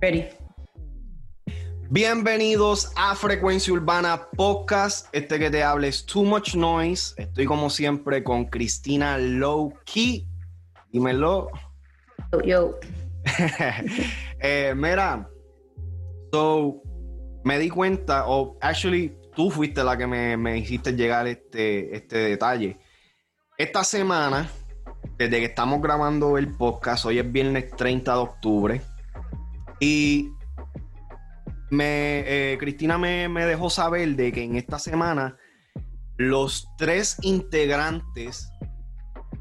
Ready. Bienvenidos a Frecuencia Urbana Podcast. Este que te habla es Too Much Noise. Estoy como siempre con Cristina Low Key. Dímelo. Yo, yo. Eh, mira, so me di cuenta, o actually tú fuiste la que me, me hiciste llegar este, este detalle. Esta semana, desde que estamos grabando el podcast, hoy es viernes 30 de octubre, y me, eh, Cristina me, me dejó saber de que en esta semana los tres integrantes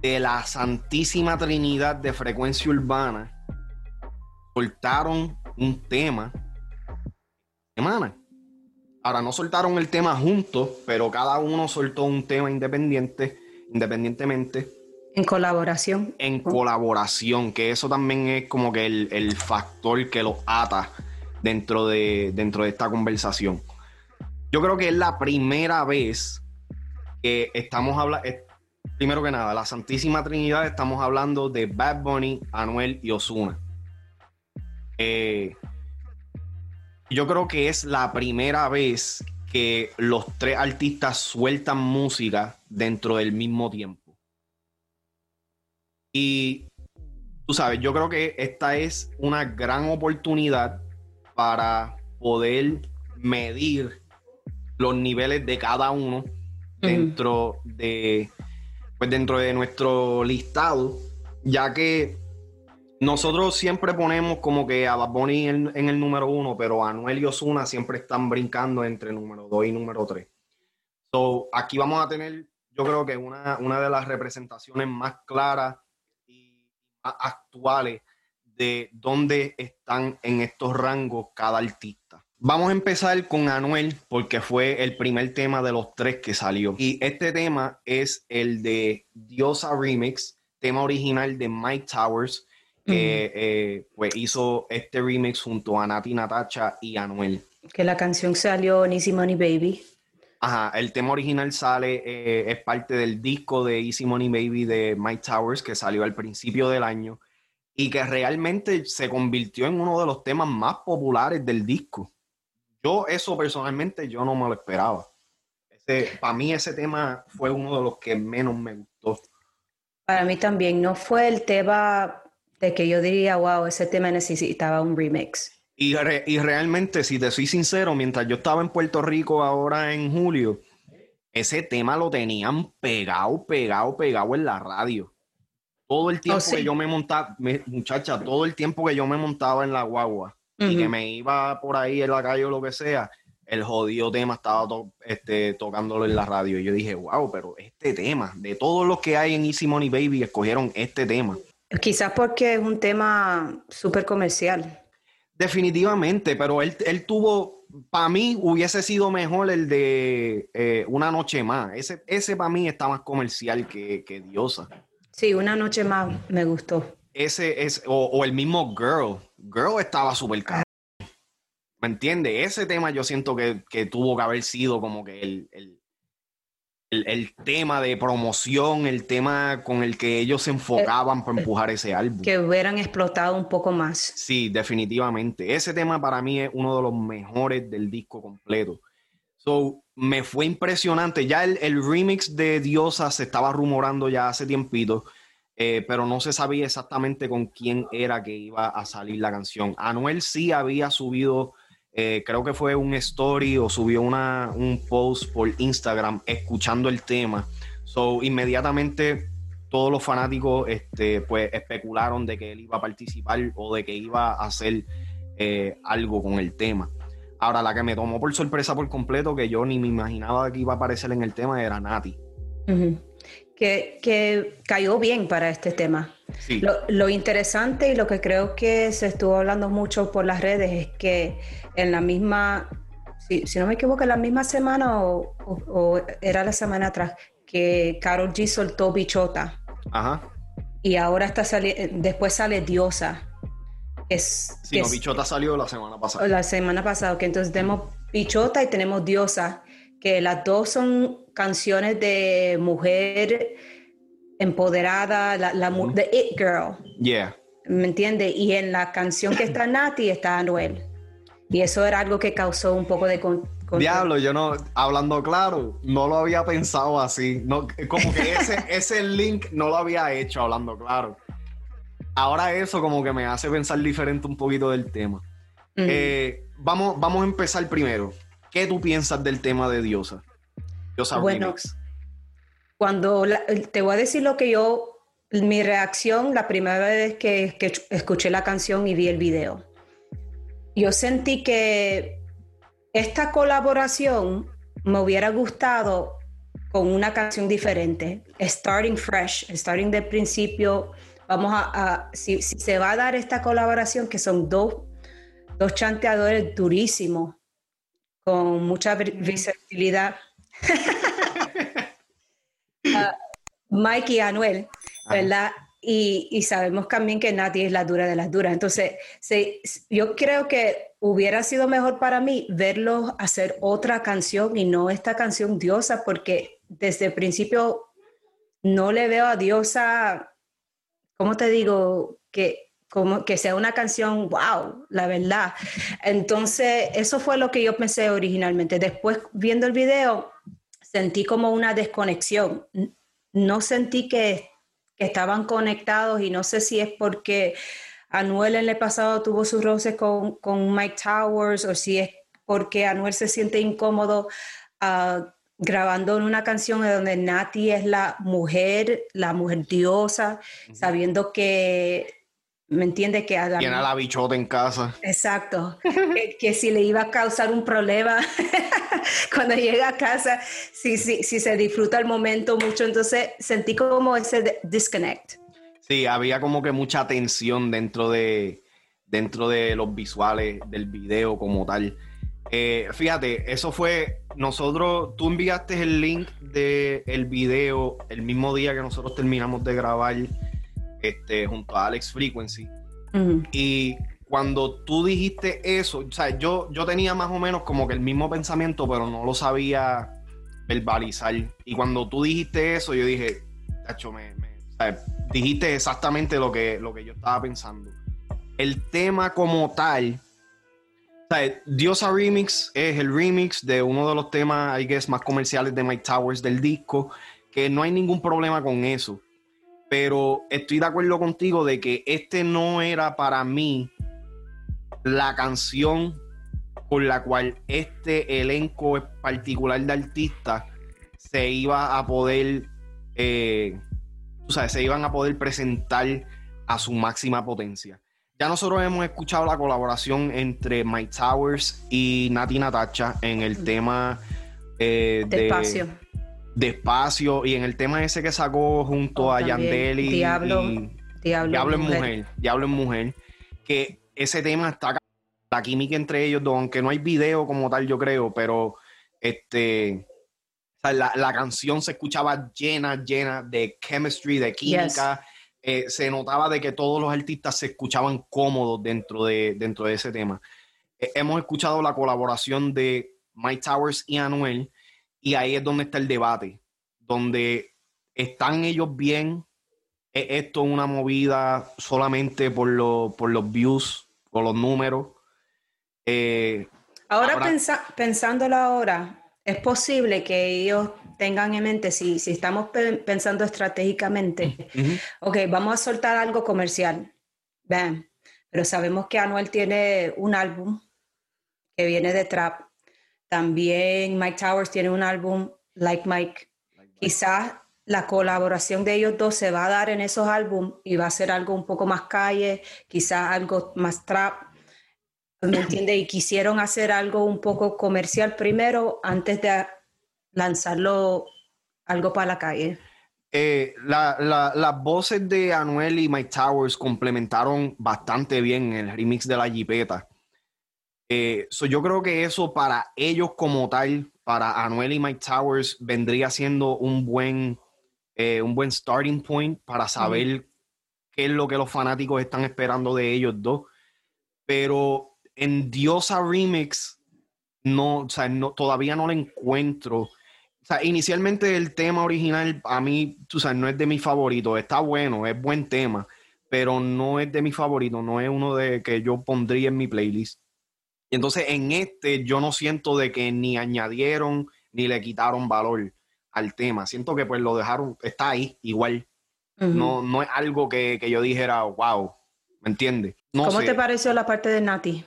de la Santísima Trinidad de Frecuencia Urbana soltaron un tema semana. Ahora no soltaron el tema juntos, pero cada uno soltó un tema independiente, independientemente. En colaboración. En colaboración, que eso también es como que el, el factor que los ata dentro de, dentro de esta conversación. Yo creo que es la primera vez que estamos hablando, primero que nada, la Santísima Trinidad, estamos hablando de Bad Bunny, Anuel y Osuna. Eh, yo creo que es la primera vez que los tres artistas sueltan música dentro del mismo tiempo. Y tú sabes, yo creo que esta es una gran oportunidad para poder medir los niveles de cada uno dentro de pues dentro de nuestro listado, ya que nosotros siempre ponemos como que a Bad Bunny en, en, el número uno, pero Anuel y Osuna siempre están brincando entre número dos y número tres. So, aquí vamos a tener, yo creo que una, una de las representaciones más claras actuales de dónde están en estos rangos cada artista. Vamos a empezar con Anuel porque fue el primer tema de los tres que salió. Y este tema es el de Diosa Remix, tema original de Mike Towers que eh, pues hizo este remix junto a Nati Natacha y Anuel. Que la canción salió Easy Money Baby. Ajá, el tema original sale, eh, es parte del disco de Easy Money Baby de Mike Towers que salió al principio del año y que realmente se convirtió en uno de los temas más populares del disco. Yo eso personalmente yo no me lo esperaba. para mí ese tema fue uno de los que menos me gustó. Para mí también no fue el tema de que yo diría, wow, ese tema necesitaba un remix. Y, y, realmente, si te soy sincero, mientras yo estaba en Puerto Rico ahora en julio, ese tema lo tenían pegado, pegado, pegado en la radio. Todo el tiempo Oh, sí. que yo me montaba, me- muchacha, todo el tiempo que yo me montaba en la guagua y que me iba por ahí en la calle o lo que sea, el jodido tema estaba to- este, tocándolo en la radio. Y yo dije, wow, pero este tema, de todos los que hay en Easy Money Baby, escogieron este tema. Quizás porque es un tema súper comercial. Definitivamente, pero él, él tuvo, para mí hubiese sido mejor el de eh, Una Noche Más. Ese, ese para mí está más comercial que, que Diosa. Sí, una noche más me gustó. Ese es, o, o el mismo Girl. Girl estaba súper caro. ¿Me entiendes? Ese tema yo siento que, que tuvo que haber sido como que el, el, el- el tema de promoción, el tema con el que ellos se enfocaban para empujar ese álbum. Que hubieran explotado un poco más. Sí, definitivamente. Ese tema para mí es uno de los mejores del disco completo. So, me fue impresionante. Ya el, el remix de Diosa se estaba rumorando ya hace tiempito, eh, pero no se sabía exactamente con quién era que iba a salir la canción. Anuel sí había subido, eh, creo que fue un story o subió una, un post por Instagram escuchando el tema. So, inmediatamente todos los fanáticos este, pues especularon de que él iba a participar o de que iba a hacer eh, algo con el tema. Ahora, la que me tomó por sorpresa por completo, que yo ni me imaginaba que iba a aparecer en el tema, era Nati. Que, que cayó bien para este tema. Sí. Lo, lo interesante y lo que creo que se estuvo hablando mucho por las redes es que en la misma, si, si no me equivoco, en la misma semana o, o- o era la semana atrás, que Carol G soltó Bichota Ajá. y ahora está saliendo, después sale Diosa. Es, Sí, que no, es- Bichota salió la semana pasada. la semana pasada, que entonces tenemos Bichota y tenemos Diosa, que las dos son canciones de mujer empoderada, la, la Ujú. the it girl, Yeah. ¿me entiendes? Y en la canción que está Nati está Anuel. Y eso era algo que causó un poco de... Diablo, yo no, hablando claro, no lo había pensado así. No, como que ese, ese link no lo había hecho hablando claro. Ahora eso como que me hace pensar diferente un poquito del tema. Eh, vamos, vamos a empezar primero. ¿Qué tú piensas del tema de Diosa? Bueno, Cuando te voy a decir lo que yo, mi reacción la primera vez que, que escuché la canción y vi el video. Yo sentí que esta colaboración me hubiera gustado con una canción diferente, starting fresh, starting del principio. Vamos a, si, se va a dar esta colaboración, que son dos, dos chanteadores durísimos, con mucha visibilidad. Uh, Mike y Anuel, ¿verdad? Y, sabemos también que Nati es la dura de las duras. Entonces, yo creo que hubiera sido mejor para mí verlos hacer otra canción y no esta canción diosa, porque desde el principio no le veo a diosa, ¿cómo te digo? Que como que sea una canción, wow, la verdad. Entonces, eso fue lo que yo pensé originalmente. Después, viendo el video, sentí como una desconexión. No sentí que, estaban conectados y no sé si es porque Anuel en el pasado tuvo sus roces con, con Mike Towers o si es porque Anuel se siente incómodo uh, grabando en una canción donde Nati es la mujer, la mujer diosa, sabiendo que ¿Me entiende Que a Tiene a la bichota en casa. Exacto. que, si le iba a causar un problema cuando llega a casa, si, si, si se disfruta el momento mucho, entonces sentí como ese disconnect. Sí, había como que mucha tensión dentro de, dentro de los visuales del video como tal. Eh, fíjate, eso fue, nosotros, tú enviaste el link del el video el mismo día que nosotros terminamos de grabar este, junto a Alex Frequency. Y cuando tú dijiste eso, o sea, yo, yo tenía más o menos como que el mismo pensamiento, pero no lo sabía verbalizar. Y cuando tú dijiste eso, yo dije, tacho, me, dijiste exactamente lo que, lo que yo estaba pensando. El tema como tal, o sea, Diosa Remix es el remix de uno de los temas, I guess, más comerciales de Mike Towers del disco, que no hay ningún problema con eso pero estoy de acuerdo contigo de que este no era para mí la canción con la cual este elenco particular de artistas se iba a poder, eh, o sea, se iban a poder presentar a su máxima potencia. Ya nosotros hemos escuchado la colaboración entre Mike Towers y Nati Natacha en el tema eh, de Despacio despacio y en el tema ese que sacó junto oh, a Yandel y Diablo, Diablo, en mujer. Diablo en mujer, que ese tema está la química entre ellos dos, aunque no hay video como tal, yo creo, pero este la, canción se escuchaba llena, llena de chemistry, de química. Eh, se notaba de que todos los artistas se escuchaban cómodos dentro de, dentro de ese tema. Eh, hemos escuchado la colaboración de Mike Towers y Anuel, y ahí es donde está el debate, donde están ellos bien, es esto una movida solamente por, por los views, por los números. Eh, ahora pensándolo ahora, es posible que ellos tengan en mente, si, si estamos pensando estratégicamente, ok, vamos a soltar algo comercial, vean, pero sabemos que Anuel tiene un álbum que viene de trap, también Mike Towers tiene un álbum, Like Mike. Quizás la colaboración de ellos dos se va a dar en esos álbumes y va a ser algo un poco más calle, quizás algo más trap. ¿Me entiendes? Y quisieron hacer algo un poco comercial primero antes de lanzarlo algo para la calle. Eh, las voces de Anuel y Mike Towers complementaron bastante bien el remix de la Jipeta. Eh, yo creo que eso para ellos como tal, para Anuel y Mike Towers, vendría siendo un buen, eh, un buen starting point para saber qué es lo que los fanáticos están esperando de ellos dos. Pero en Diosa Remix, no, o sea, no, todavía no lo encuentro. O sea, inicialmente el tema original a mí, tú sabes, no es de mis favoritos. Está bueno, es buen tema pero no es de mi favorito, no es uno de que yo pondría en mi playlist. Y entonces en este yo no siento de que ni añadieron ni le quitaron valor al tema. Siento que pues lo dejaron, está ahí igual. no, no es algo que, yo dijera, wow, ¿me entiendes? ¿Cómo te pareció la parte de Nati?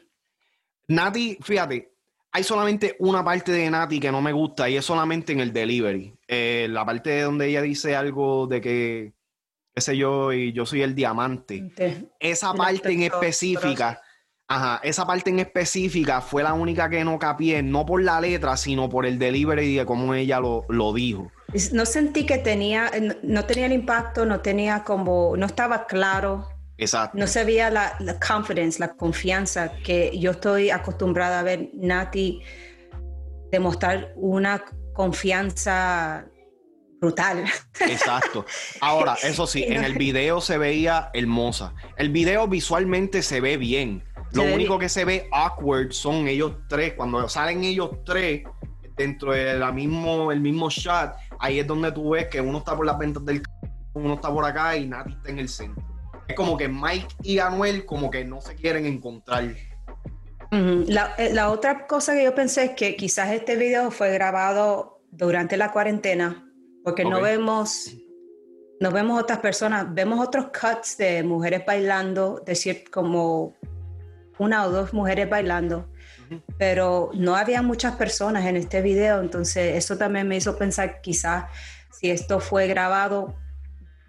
Nati, fíjate, hay solamente una parte de Nati que no me gusta y es solamente en el delivery. Eh, la parte de donde ella dice algo de que, qué sé yo, y yo soy el diamante. Esa parte en específica Ajá, esa parte en específica fue la única que no capié, no por la letra, sino por el delivery de cómo ella lo, dijo. No sentí que tenía, no tenía el impacto, no tenía como, no estaba claro. Exacto. No se veía la, la confidence, la confianza que yo estoy acostumbrada a ver Nati demostrar una confianza brutal. Exacto. Ahora, eso sí, en el video se veía hermosa. El video visualmente se ve bien. Lo único que se ve awkward son ellos tres. Cuando salen ellos tres dentro del mismo, el mismo shot, ahí es donde tú ves que uno está por las ventas del uno está por acá y Nati está en el centro. Es como que Mike y Anuel como que no se quieren encontrar. Eh, la, otra cosa que yo pensé es que quizás este video fue grabado durante la cuarentena, porque no vemos no vemos otras personas, vemos otros cuts de mujeres bailando, decir como una o dos mujeres bailando, pero no había muchas personas en este video, entonces eso también me hizo pensar quizás si esto fue grabado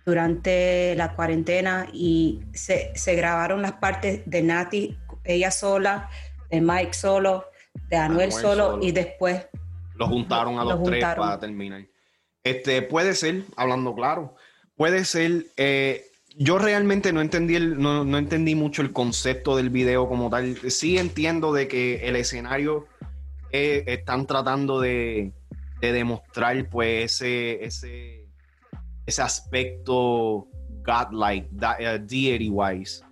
durante la cuarentena y se, grabaron las partes de Nati, ella sola, de Mike solo, de Anuel, solo, y después... Lo juntaron a los tres para terminar. Este, puede ser, hablando claro, puede ser... Eh, yo realmente no entendí, no, entendí mucho el concepto del video como tal. Sí entiendo de que el escenario eh, están tratando de, demostrar pues ese, ese, ese aspecto godlike, uh, deity wise,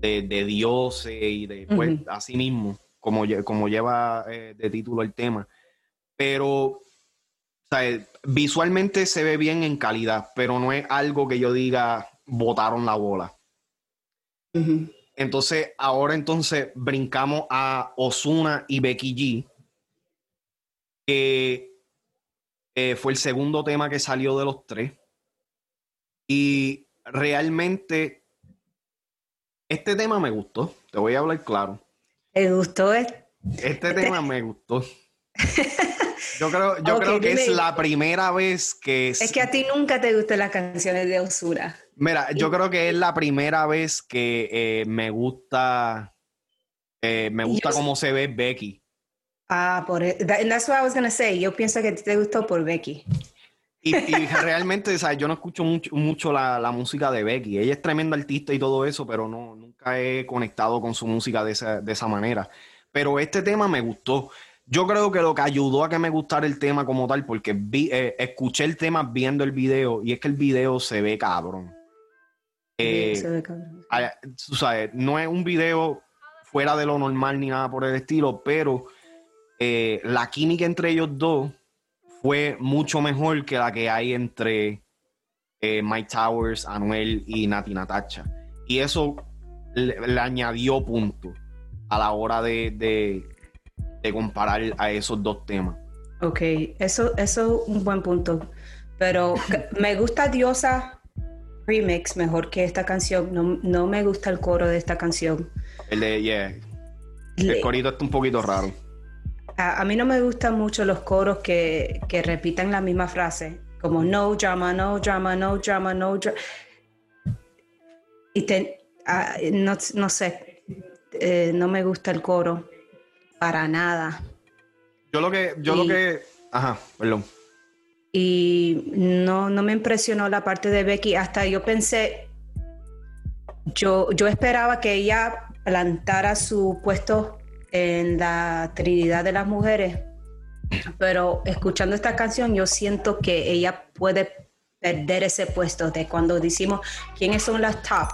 de, de dioses y de pues, así mismo, como, como lleva eh, de título el tema. Pero visualmente se ve bien en calidad, pero no es algo que yo diga botaron la bola. Entonces, ahora entonces brincamos a Osuna y Becky G, que eh, fue el segundo tema que salió de los tres. Y realmente este tema me gustó, te voy a hablar claro. ¿Te gustó? Este, este tema me gustó. Yo creo, yo creo que es la primera vez que... Es que a ti nunca te gustan las canciones de Osuna. Mira, yo creo que es la primera vez que eh, me gusta, eh, me gusta cómo se ve Becky. Ah, por eso. That's what I was gonna say. Yo pienso que te gustó por Becky. Y, realmente, ¿sabes? yo no escucho mucho, mucho la, música de Becky. Ella es tremenda artista y todo eso, pero no, nunca he conectado con su música de esa, de esa manera. Pero este tema me gustó. Yo creo que lo que ayudó a que me gustara el tema como tal, porque vi, eh, escuché el tema viendo el video y es que el video se ve cabrón. Eh, sabes, no es un video fuera de lo normal ni nada por el estilo, pero eh, la química entre ellos dos fue mucho mejor que la que hay entre eh, Mike Towers, Anuel y Nati Natacha. Y eso le, añadió punto a la hora de, de, comparar a esos dos temas. Ok, eso, eso es un buen punto. Pero me gusta Diosa remix mejor que esta canción. No, no me gusta el coro de esta canción. El de, yeah. El corito está un poquito raro. A, mí no me gustan mucho los coros que, que repiten la misma frase, como no drama, no drama, no drama, no drama. Y te, no, no, sé, eh, no me gusta el coro para nada. Yo lo que, yo lo que, ajá, perdón y no, no me impresionó la parte de Becky. Hasta yo pensé, yo, yo esperaba que ella plantara su puesto en la Trinidad de las Mujeres, pero escuchando esta canción yo siento que ella puede perder ese puesto de cuando decimos quiénes son las top.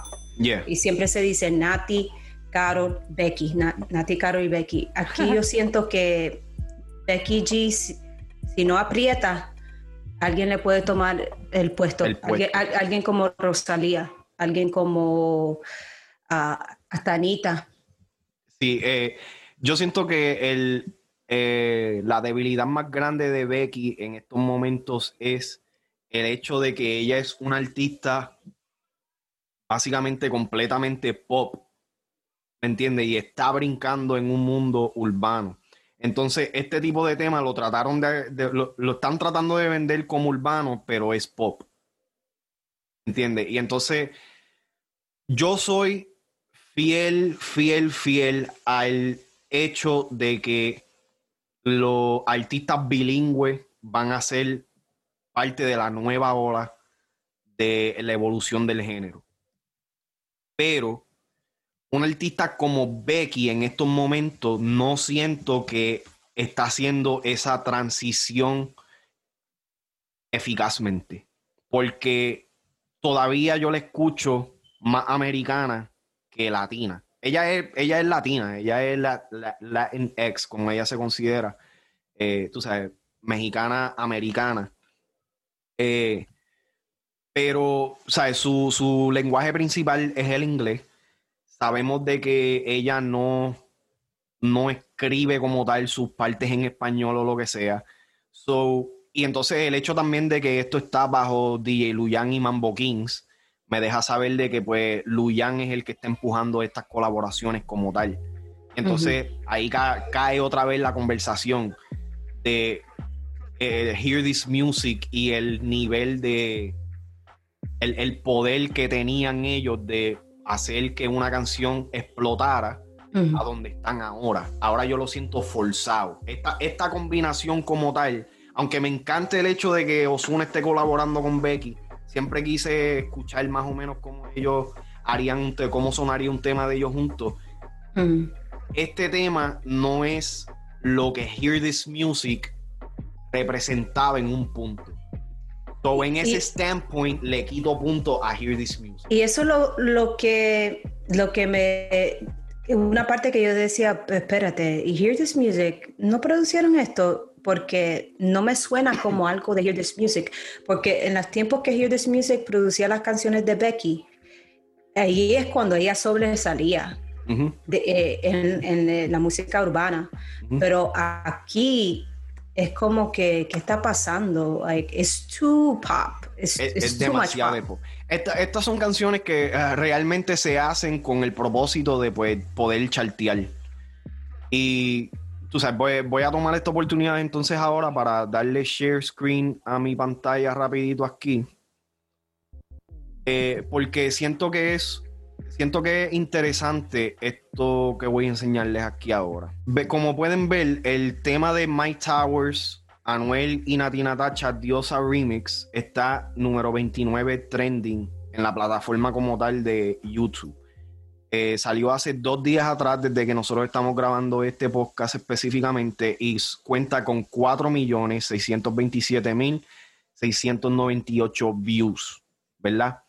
Y siempre se dice Nati, Carol, Becky, Nati, Carol y Becky. Aquí yo siento que Becky G, si no aprieta, alguien le puede tomar el puesto, Alguien, como Rosalía. alguien como hasta Anita. Sí, eh, yo siento que el, eh, la debilidad más grande de Becky en estos momentos es el hecho de que ella es una artista básicamente completamente pop, ¿me entiendes? Y está brincando en un mundo urbano. Entonces, este tipo de tema lo trataron de, lo, están tratando de vender como urbano, pero es pop. ¿Entiendes? Y entonces, yo soy fiel, fiel, fiel al hecho de que los artistas bilingües van a ser parte de la nueva ola de la evolución del género. Pero un artista como Becky en estos momentos no siento que está haciendo esa transición eficazmente. Porque todavía yo la escucho más americana que latina. Ella es, ella es latina, ella es la, la, ex, como ella se considera, eh, tú sabes, mexicana, americana. Eh, pero, ¿sabes? Su, su lenguaje principal es el inglés sabemos de que ella no, no escribe como tal sus partes en español o lo que sea. So, y entonces el hecho también de que esto está bajo DJ Luyan y Mambo Kings me deja saber de que pues Luyan es el que está empujando estas colaboraciones como tal. Entonces ahí cae otra vez la conversación de eh, Hear This Music y el nivel de el, el poder que tenían ellos de hacer que una canción explotara a donde están ahora. Ahora yo lo siento forzado. Esta, esta combinación como tal, aunque me encante el hecho de que Osuna esté colaborando con Becky, siempre quise escuchar más o menos cómo ellos harían, cómo sonaría un tema de ellos juntos. Este tema no es lo que Hear This Music representaba en un punto. So, en ese standpoint le quito punto a Hear This Music. Y eso es lo, lo, que, lo que me... Una parte que yo decía, espérate, y Hear This Music, ¿no producieron esto? Porque no me suena como algo de Hear This Music. Porque en los tiempos que Hear This Music producía las canciones de Becky, ahí es cuando ella sobresalía. Eh, en, en, eh, la música urbana. Pero aquí es como que, ¿qué está pasando? Like, it's too pop. es, demasiado pop. estas son canciones que eh, realmente se hacen con el propósito de pues, poder chartear. Y tú sabes, voy, a tomar esta oportunidad entonces ahora para darle share screen a mi pantalla rapidito aquí. Eh, porque siento que es siento que es interesante esto que voy a enseñarles aquí ahora. Como pueden ver, el tema de My Towers, Anuel y Natina Tacha, Diosa Remix, está número 29 trending en la plataforma como tal de YouTube. Eh, salió hace dos días atrás desde que nosotros estamos grabando este podcast específicamente y cuenta con 4.627.698 views, ¿verdad?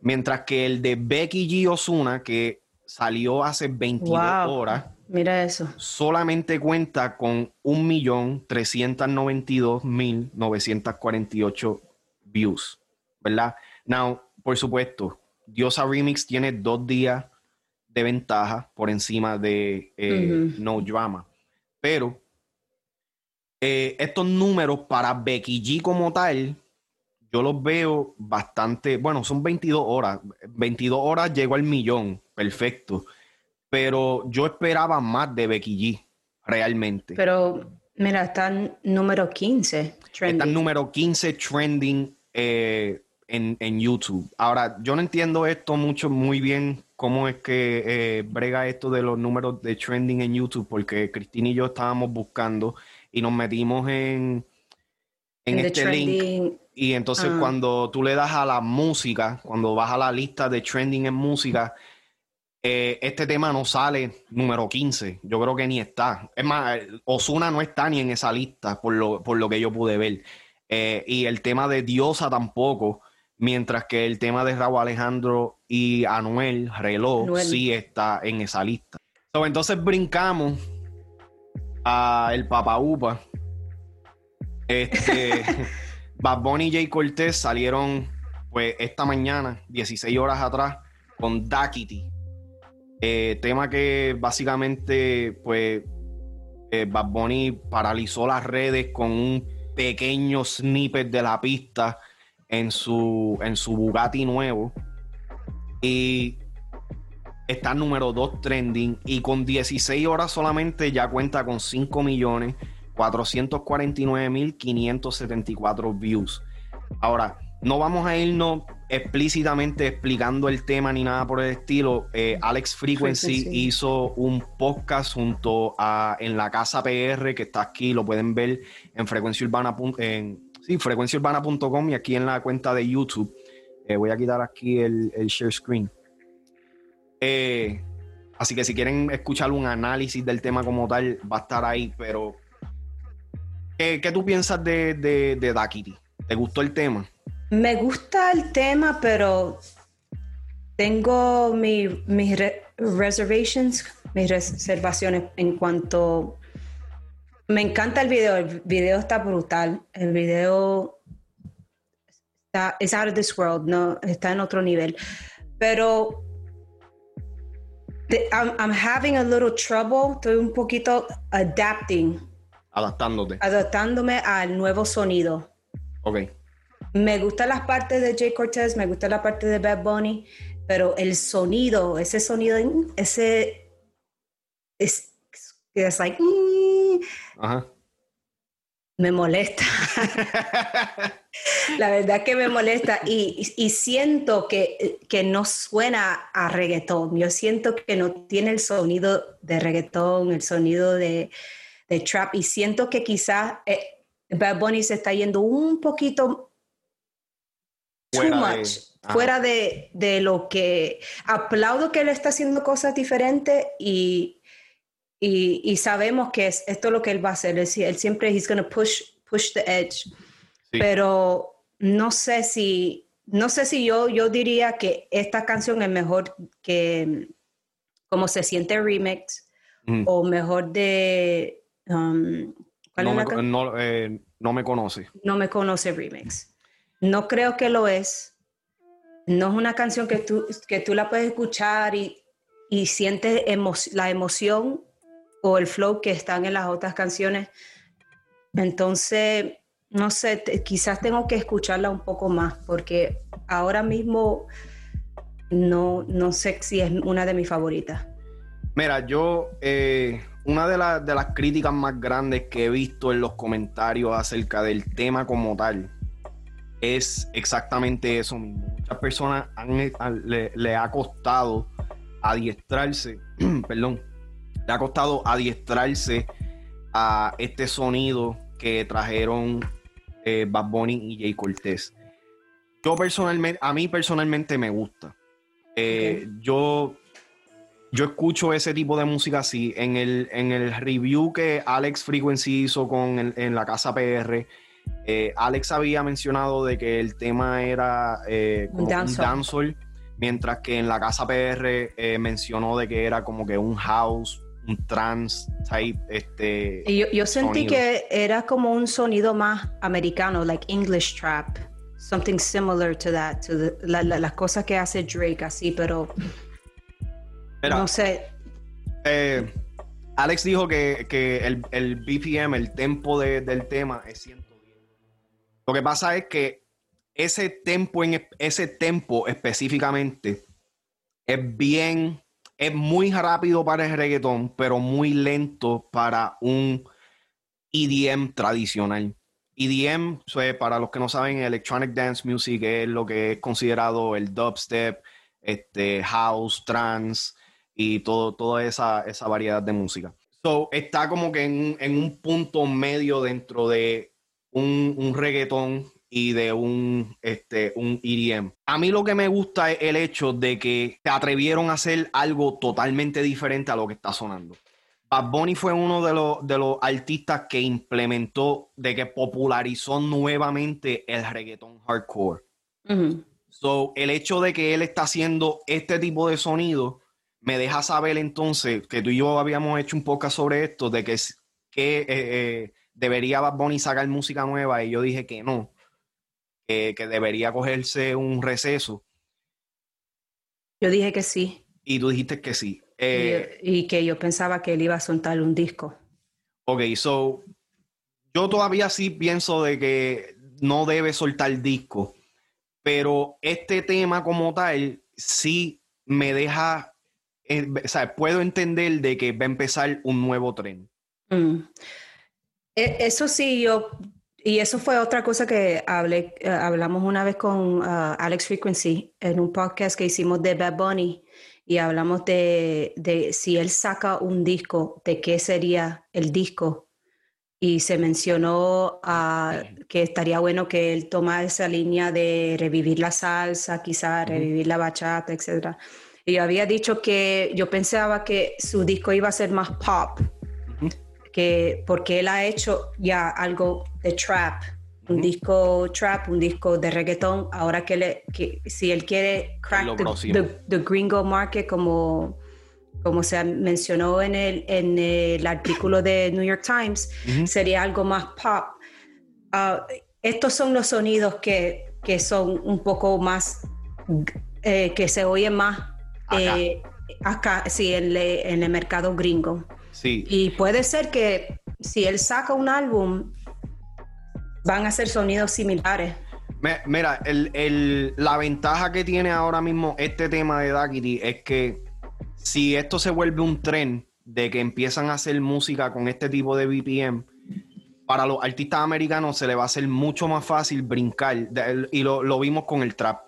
Mientras que el de Becky G. Osuna, que salió hace 22 horas. Mira eso. Solamente cuenta con 1.392.948 views. ¿Verdad? Now, por supuesto, Diosa Remix tiene dos días de ventaja por encima de eh, No Drama. Pero eh, estos números para Becky G como tal yo los veo bastante, bueno, son 22 horas. 22 horas llegó al millón, perfecto. Pero yo esperaba más de Becky G, realmente. Pero, mira, está en número 15 trending. Está en número 15 trending eh, en, YouTube. Ahora, yo no entiendo esto mucho, muy bien, cómo es que eh, brega esto de los números de trending en YouTube, porque Cristina y yo estábamos buscando y nos metimos en, en, este link y entonces ah. cuando tú le das a la música, cuando vas a la lista de trending en música, eh, este tema no sale número 15. Yo creo que ni está. Es más, Osuna no está ni en esa lista, por lo, por lo que yo pude ver. Eh, y el tema de Diosa tampoco, mientras que el tema de Raúl Alejandro y Anuel, Reloj, sí está en esa lista. entonces brincamos a el Papa Upa. Este. Bad Bunny y Jay Cortez salieron pues esta mañana, 16 horas atrás, con Dakity. Eh, tema que básicamente, pues, eh, Bad Bunny paralizó las redes con un pequeño snippet de la pista en su, en su Bugatti nuevo. Y está número 2 trending. Y con 16 horas solamente ya cuenta con 5 millones 449.574 views. Ahora, no vamos a irnos explícitamente explicando el tema ni nada por el estilo. Eh, Alex Frequency, hizo un podcast junto a en la casa PR que está aquí, lo pueden ver en frecuenciaurbana.com en, sí, frecuenciaurbana.com y aquí en la cuenta de YouTube. Eh, voy a quitar aquí el, share screen. Eh, así que si quieren escuchar un análisis del tema como tal, va a estar ahí, pero ¿qué, tú piensas de, de, de? ¿Te gustó el tema? Me gusta el tema, pero tengo mis reservations, mis reservaciones en cuanto... Me encanta el video, el video está brutal, el video está es out of this world, no está en otro nivel, pero I'm, having a little trouble, estoy un poquito adapting. Adaptándote. Adaptándome al nuevo sonido. Ok. Me gustan las partes de Jay Cortez, me gusta la parte de Bad Bunny, pero el sonido, ese sonido, ese es, es like, Ajá. me molesta. la verdad que me molesta y, y siento que, que, no suena a reggaetón. Yo siento que no tiene el sonido de reggaetón, el sonido de, de trap y siento que quizás eh, Bad Bunny se está yendo un poquito fuera much, de, fuera de, lo que aplaudo que él está haciendo cosas diferentes y, y, sabemos que es, esto es lo que él va a hacer. Él, siempre he's going to push, push the edge. Pero no sé si, no sé si yo, yo diría que esta canción es mejor que como se siente remix o mejor de... Um, no, me, no, eh, no me conoce. No me conoce remix. No creo que lo es. No es una canción que tú, que tú la puedes escuchar y, y sientes la emoción o el flow que están en las otras canciones. Entonces, no sé, quizás tengo que escucharla un poco más porque ahora mismo no, no sé si es una de mis favoritas. Mira, yo, eh, una de, de las críticas más grandes que he visto en los comentarios acerca del tema como tal es exactamente eso mismo. Muchas personas le, ha costado adiestrarse, perdón, le ha costado adiestrarse a este sonido que trajeron eh, Bad Bunny y Jay Cortez. Yo personalmente, a mí personalmente me gusta. Eh, yo, yo escucho ese tipo de música así. En el, en el review que Alex Frequency hizo con en la casa PR, eh, Alex había mencionado de que el tema era eh, como un dancehall, mientras que en la casa PR eh, mencionó de que era como que un house, un trance type. Este, yo, sentí que era como un sonido más americano, like English trap, something similar to that, to las cosas que hace Drake así, pero no sé. Alex dijo que, el, el, BPM, el tempo del tema es 100 lo que pasa es que ese tempo, en, ese tempo específicamente es bien, es muy rápido para el reggaetón, pero muy lento para un EDM tradicional. EDM, para los que no saben, Electronic Dance Music es lo que es considerado el dubstep, este, house, trance y todo, toda esa, esa variedad de música. So, está como que en, en un punto medio dentro de un, reggaetón y de un, este, un EDM. A mí lo que me gusta es el hecho de que se atrevieron a hacer algo totalmente diferente a lo que está sonando. Bad Bunny fue uno de los, de los artistas que implementó, de que popularizó nuevamente el reggaetón hardcore. So, el hecho de que él está haciendo este tipo de sonido me deja saber entonces que tú y yo habíamos hecho un podcast sobre esto, de que, que eh, eh, debería Bad Bunny sacar música nueva y yo dije que no. que, debería cogerse un receso. Yo dije que sí. Y tú dijiste que sí. Eh, y, que yo pensaba que él iba a soltar un disco. Ok, so yo todavía sí pienso de que no debe soltar disco, pero este tema como tal sí me deja, eh, o sea, puedo entender de que va a empezar un nuevo tren. Mm. E, eso sí, yo, y eso fue otra cosa que hablé, eh, hablamos una vez con uh, Alex Frequency en un podcast que hicimos de Bad Bunny y hablamos de, de si él saca un disco, de qué sería el disco y se mencionó ah, que estaría bueno que él toma esa línea de revivir la salsa, quizá revivir la bachata, etc. Yo había dicho que yo pensaba que su disco iba a ser más pop, que, porque él ha hecho ya algo de trap, un disco trap, un disco de reggaetón, ahora que, le, que si él quiere crack the gringo market como como se mencionó en el, en el artículo de New York Times, sería algo más pop. Ah, estos son los sonidos que, que, son un poco más, eh, que se oyen más acá, eh, sí, en, en, el mercado gringo. Sí. Y puede ser que si él saca un álbum, van a ser sonidos similares. Mira, el, el, la ventaja que tiene ahora mismo este tema de Daquiti es que si esto se vuelve un tren de que empiezan a hacer música con este tipo de BPM, para los artistas americanos se le va a hacer mucho más fácil brincar. y lo, vimos con el trap.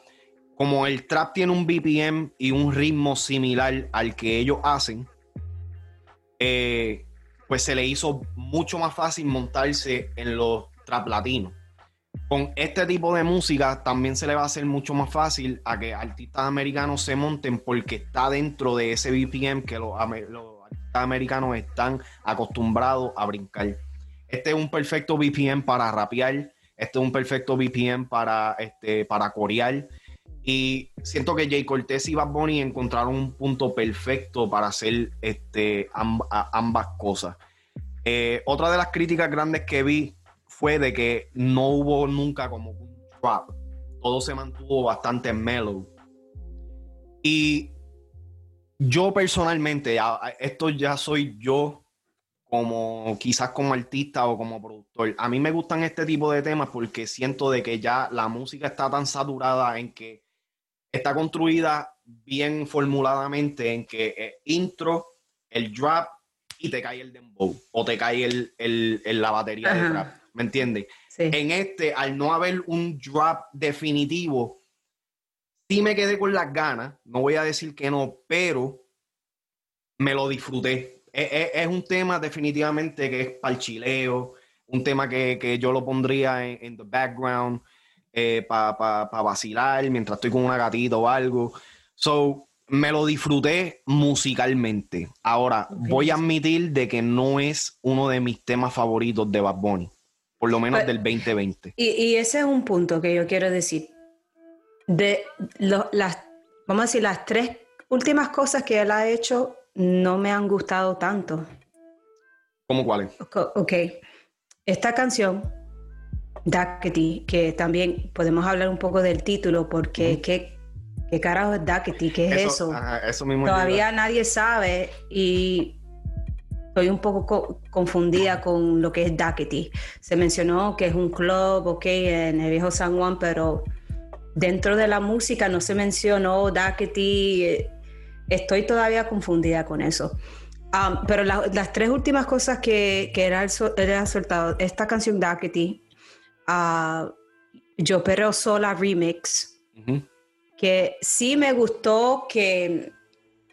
Como el trap tiene un BPM y un ritmo similar al que ellos hacen, eh, pues se le hizo mucho más fácil montarse en los trap latinos con este tipo de música también se le va a hacer mucho más fácil a que artistas americanos se monten porque está dentro de ese BPM que los, artistas americanos están acostumbrados a brincar. Este es un perfecto BPM para rapear, este es un perfecto BPM para, este, para corear. Y siento que Jay Cortez y Bad Bunny encontraron un punto perfecto para hacer este, ambas cosas. Eh, otra de las críticas grandes que vi fue de que no hubo nunca como un trap. Todo se mantuvo bastante mellow. Y yo personalmente, esto ya soy yo como quizás como artista o como productor. A mí me gustan este tipo de temas porque siento de que ya la música está tan saturada en que está construida bien formuladamente en que el intro, el drop y te cae el dembow o te cae el, la batería de trap. ¿me entiendes? En este, al no haber un drop definitivo, sí me quedé con las ganas, no voy a decir que no, pero me lo disfruté. E, e, es, un tema definitivamente que es para el chileo, un tema que, yo lo pondría en, the background eh, para vacilar mientras estoy con una gatita o algo. So, me lo disfruté musicalmente. Ahora, voy a admitir de que no es uno de mis temas favoritos de Bad Bunny por lo menos pues, del 2020. Y, ese es un punto que yo quiero decir. De las, vamos a decir, las tres últimas cosas que él ha hecho no me han gustado tanto. ¿Cómo cuáles? Ok. Esta canción, Duckety, que también podemos hablar un poco del título, porque ¿qué, carajo es Duckety? ¿Qué es eso? eso mismo Todavía nadie sabe y estoy un poco confundida con lo que es Duckety. Se mencionó que es un club, ok, en el viejo San Juan, pero dentro de la música no se mencionó Duckety. Estoy todavía confundida con eso. Um, pero las tres últimas cosas que, que era, era soltado, esta canción Duckety, uh, Yo Pero Sola Remix, que sí me gustó que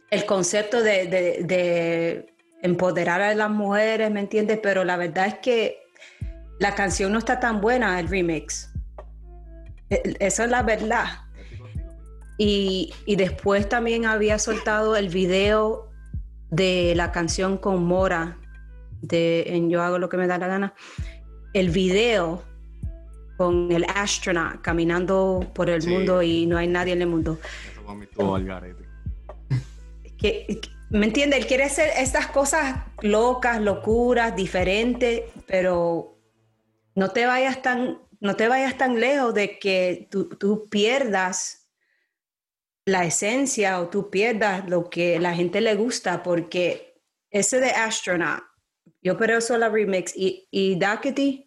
el concepto de empoderar a las mujeres, ¿me entiendes? Pero la verdad es que la canción no está tan buena, el remix. E, Esa es la verdad. Y, después también había soltado el video de la canción con Mora, de en Yo hago lo que me da la gana. El video con el astronaut caminando por el mundo y no hay nadie en el mundo. que, ¿Me entiende? Él quiere hacer estas cosas locas, locuras, diferentes, pero no te vayas tan, no te vayas tan lejos de que tú, pierdas la esencia o tú pierdas lo que la gente le gusta, porque ese de Astronaut, yo pero eso la remix y, y Duckety,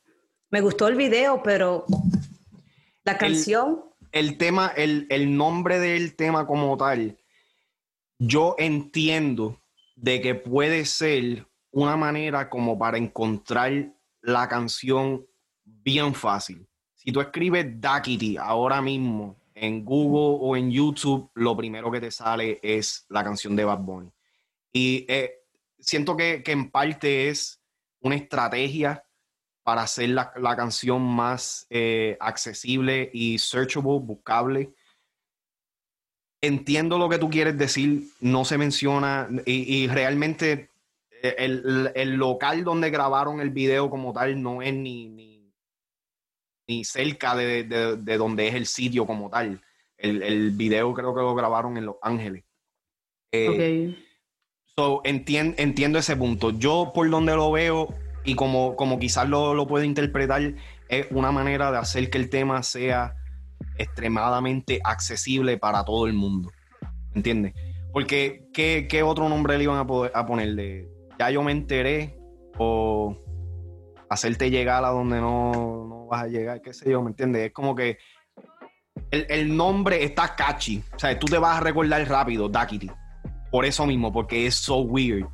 me gustó el video, pero la canción. El, tema, el, el nombre del tema como tal, yo entiendo de que puede ser una manera como para encontrar la canción bien fácil. Si tú escribes Duckity ahora mismo en Google o en YouTube, lo primero que te sale es la canción de Bad Bunny. Y eh, siento que, en parte es una estrategia para hacer la, canción más eh, accesible y searchable, buscable. Entiendo lo que tú quieres decir, no se menciona y realmente eh, el, local donde grabaron el video como tal no es ni, ni, cerca de, donde es el sitio como tal. El, el, video creo que lo grabaron en Los Ángeles. Eh, so, entiendo ese punto. Yo por donde lo veo y como, como quizás lo, lo puedo interpretar, es una manera de hacer que el tema sea extremadamente accesible para todo el mundo. ¿Entiendes? Porque, ¿qué, ¿qué, otro nombre le iban a, poder, ponerle? ya yo me enteré o hacerte llegar a donde no, vas a llegar, qué sé yo, ¿me entiendes? Es como que el, nombre está catchy. O sea, tú te vas a recordar rápido, Duckity. Por eso mismo, porque es so weird.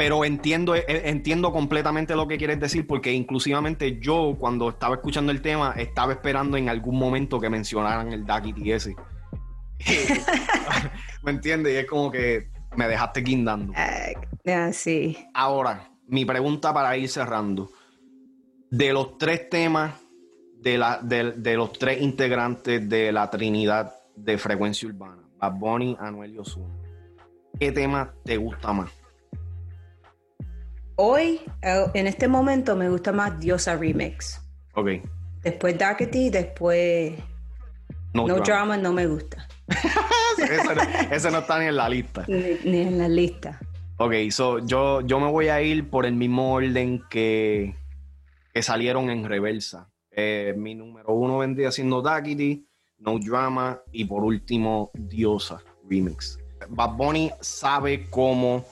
Pero entiendo, eh, entiendo completamente lo que quieres decir, porque inclusivamente yo, cuando estaba escuchando el tema, estaba esperando en algún momento que mencionaran el Duckity ese. ¿Me entiendes? Y es como que me dejaste guindando. Sí. Ahora, mi pregunta para ir cerrando. De los tres temas, de, la, de, los tres integrantes de la Trinidad de Frecuencia Urbana, Bad Bunny, Anuel y Ozuna, ¿qué tema te gusta más? Hoy, eh, en este momento, me gusta más Diosa Remix. Ok. Después Darkety, después No, drama. no me gusta. ese, no, está ni en la lista. Ni, en la lista. Ok, so yo, yo me voy a ir por el mismo orden que, que salieron en reversa. Eh, mi número uno vendría siendo Duckity, No Drama y por último Diosa Remix. Bad Bunny sabe cómo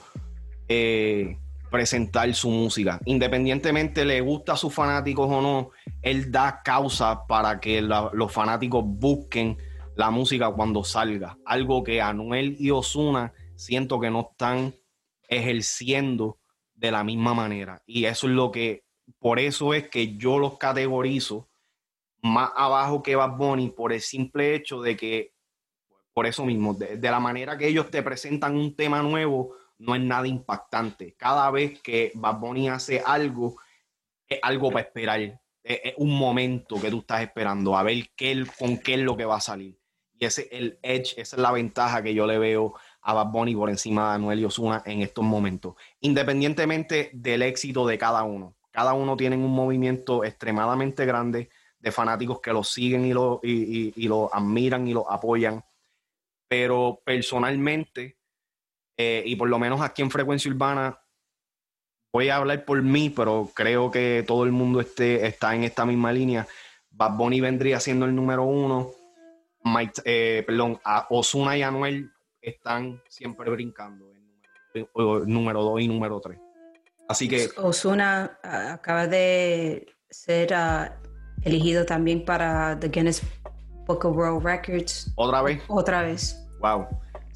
eh, presentar su música. Independientemente le gusta a sus fanáticos o no, él da causa para que los fanáticos busquen la música cuando salga. Algo que Anuel y Osuna siento que no están ejerciendo de la misma manera. Y eso es lo que, por eso es que yo los categorizo más abajo que Bad Bunny por el simple hecho de que, por eso mismo, de, la manera que ellos te presentan un tema nuevo, no es nada impactante. Cada vez que Bad Bunny hace algo, es algo para esperar. Es, un momento que tú estás esperando, a ver qué, con qué es lo que va a salir. Y ese el edge, esa es la ventaja que yo le veo a Bad Bunny por encima de Anuel y Osuna en estos momentos. Independientemente del éxito de cada uno. Cada uno tiene un movimiento extremadamente grande de fanáticos que lo siguen y lo, y, lo admiran y lo apoyan. Pero personalmente, eh, y por lo menos aquí en Frecuencia Urbana, voy a hablar por mí, pero creo que todo el mundo esté, está en esta misma línea. Bad Bunny vendría siendo el número uno eh, perdón, Osuna y Anuel están siempre brincando en número 2 y número 3. Así que. Osuna acaba de ser ah, elegido también para The Guinness Book of World Records. ¿Otra vez? Otra vez. Wow.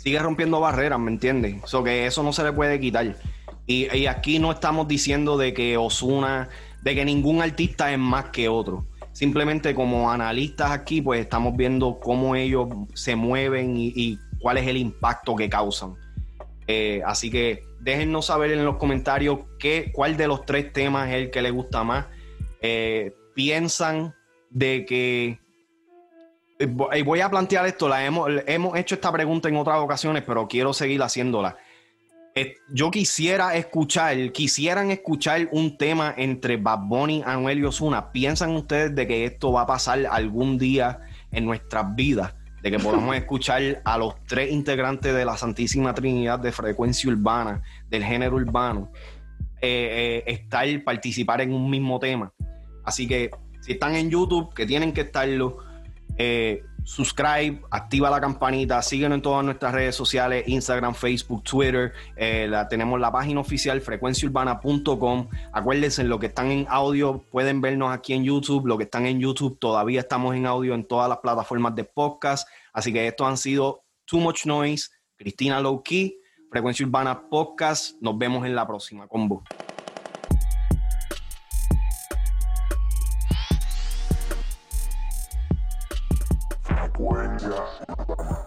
Sigue rompiendo barreras, ¿me entiendes? So eso no se le puede quitar. Y, y aquí no estamos diciendo de que Osuna, de que ningún artista es más que otro simplemente como analistas aquí, pues estamos viendo cómo ellos se mueven y, cuál es el impacto que causan. Eh, así que déjennos saber en los comentarios qué, cuál de los tres temas es el que les gusta más. Eh, piensan de que eh, voy a plantear esto, la hemos, hemos hecho esta pregunta en otras ocasiones, pero quiero seguir haciéndola. Eh, yo quisiera escuchar, quisieran escuchar un tema entre Bad Bunny, Anuel y Osuna. ¿Piensan ustedes de que esto va a pasar algún día en nuestras vidas? De que podamos escuchar a los tres integrantes de la Santísima Trinidad de frecuencia urbana, del género urbano, eh, eh, estar, participar en un mismo tema. Así que Si están en YouTube, que tienen que estarlo, eh, activa la campanita, síguenos en todas nuestras redes sociales, Instagram, Facebook, Twitter. Eh, tenemos la página oficial frecuenciaurbana.com. Acuérdense, lo que están en audio pueden vernos aquí en YouTube, lo que están en YouTube todavía estamos en audio en todas las plataformas de podcast. Así que estos han sido Too Much Noise, Cristina Low Key, Frecuencia Urbana Podcast. Nos vemos en la próxima combo. Poesia.